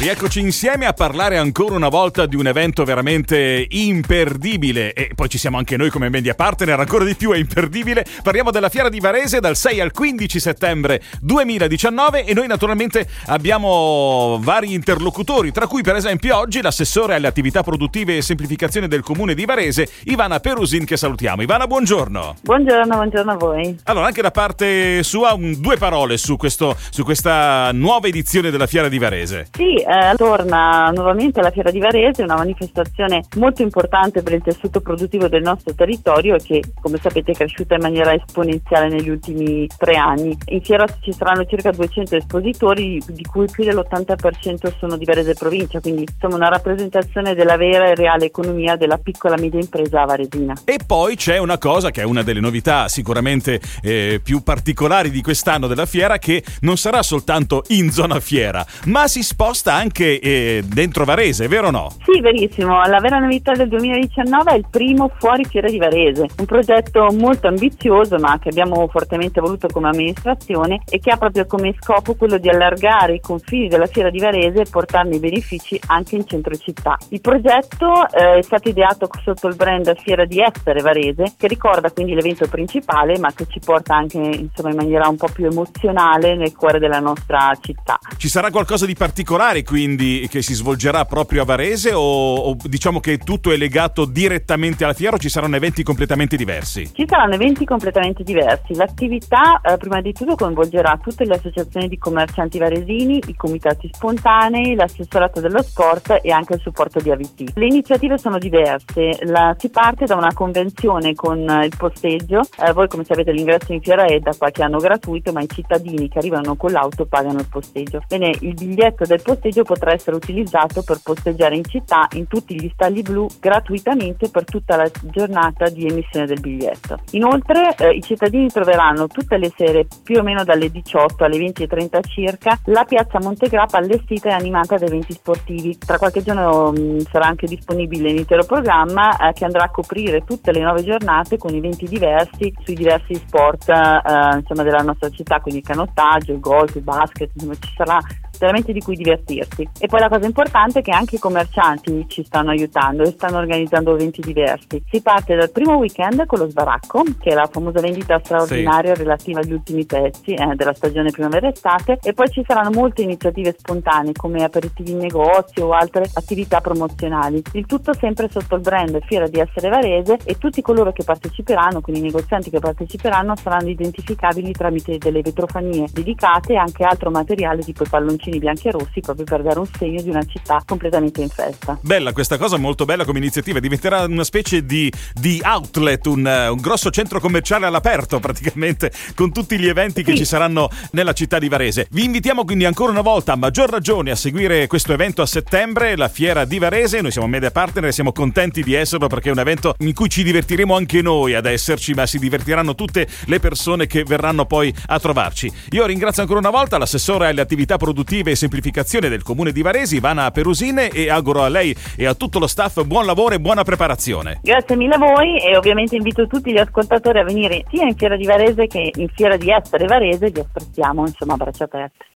Rieccoci insieme a parlare ancora una volta di un evento veramente imperdibile e poi ci siamo anche noi come media partner, ancora di più è imperdibile. Parliamo della Fiera di Varese dal 6 al 15 settembre 2019 e noi naturalmente abbiamo vari interlocutori, tra cui per esempio oggi l'assessore alle attività produttive e semplificazione del comune di Varese, Ivana Perusin che salutiamo. Ivana, buongiorno. Buongiorno, buongiorno a voi. Allora, anche da parte sua un, due parole su, questo, su questa nuova edizione della Fiera di Varese. Sì, eh, torna nuovamente alla Fiera di Varese, una manifestazione molto importante per il tessuto produttivo del nostro territorio che, come sapete, è cresciuta in maniera esponenziale negli ultimi tre anni. In fiera ci saranno circa 200 espositori, di cui più dell'80% sono di Varese provincia, quindi insomma una rappresentazione della vera e reale economia della piccola e media impresa varesina. E poi c'è una cosa che è una delle novità sicuramente eh, più particolari di quest'anno della fiera, che non sarà soltanto in zona fiera, ma si sposta anche eh, dentro Varese, vero o no? Sì, verissimo. La vera novità del 2019 è il primo Fuori Fiera di Varese, un progetto molto ambizioso ma che abbiamo fortemente voluto come amministrazione e che ha proprio come scopo quello di allargare i confini della Fiera di Varese e portarne i benefici anche in centro città. Il progetto eh, è stato ideato sotto il brand Fiera di Essere Varese, che ricorda quindi l'evento principale ma che ci porta anche insomma, in maniera un po' più emozionale nel cuore della nostra città. Ci sarà qualcosa di particolare quindi che si svolgerà proprio a Varese o, o, diciamo che tutto è legato direttamente alla fiera o ci saranno eventi completamente diversi? Ci saranno eventi completamente diversi. L'attività eh, prima di tutto coinvolgerà tutte le associazioni di commercianti varesini, i comitati spontanei, l'assessorato dello sport e anche il supporto di AVT. Le iniziative sono diverse. La, si parte da una convenzione con eh, il posteggio. Eh, voi come sapete l'ingresso in fiera è da qualche anno gratuito ma i cittadini che arrivano con l'auto pagano il posteggio. Bene, il biglietto del posteggio potrà essere utilizzato per posteggiare in città in tutti gli stalli blu gratuitamente per tutta la giornata di emissione del biglietto. Inoltre eh, i cittadini troveranno tutte le sere più o meno dalle 18 alle 20.30 circa la piazza Montegrappa allestita e animata da eventi sportivi. Tra qualche giorno mh, mm, sarà anche disponibile l'intero programma eh, che andrà a coprire tutte le nove giornate con eventi diversi sui diversi sport eh, insomma, della nostra città, quindi il canottaggio, il golf, il basket, insomma, ci sarà veramente di cui divertirsi. E poi la cosa importante è che anche i commercianti ci stanno aiutando e stanno organizzando eventi diversi. Si parte dal primo weekend con lo sbaracco, che è la famosa vendita straordinaria sì. relativa agli ultimi pezzi eh, della stagione primavera-estate, e poi ci saranno molte iniziative spontanee come aperitivi in negozio o altre attività promozionali. Il tutto sempre sotto il brand Fiera di Essere Varese e tutti coloro che parteciperanno, quindi i negozianti che parteciperanno, saranno identificabili tramite delle vetrofanie dedicate e anche altro materiale tipo i palloncini palloncini bianchi e rossi proprio per dare un segno di una città completamente in festa. Bella questa cosa, molto bella come iniziativa, diventerà una specie di, di outlet, un, un, grosso centro commerciale all'aperto praticamente con tutti gli eventi sì. che ci saranno nella città di Varese. Vi invitiamo quindi ancora una volta a maggior ragione a seguire questo evento a settembre, la fiera di Varese, noi siamo media partner e siamo contenti di esserlo perché è un evento in cui ci divertiremo anche noi ad esserci, ma si divertiranno tutte le persone che verranno poi a trovarci. Io ringrazio ancora una volta l'assessore alle attività produttive e semplificazione del comune di Varesi, Ivana Perusine, e auguro a lei e a tutto lo staff buon lavoro e buona preparazione. Grazie mille a voi e ovviamente invito tutti gli ascoltatori a venire sia in Fiera di Varese che in Fiera di Essere Varese, vi aspettiamo insomma a braccia aperte.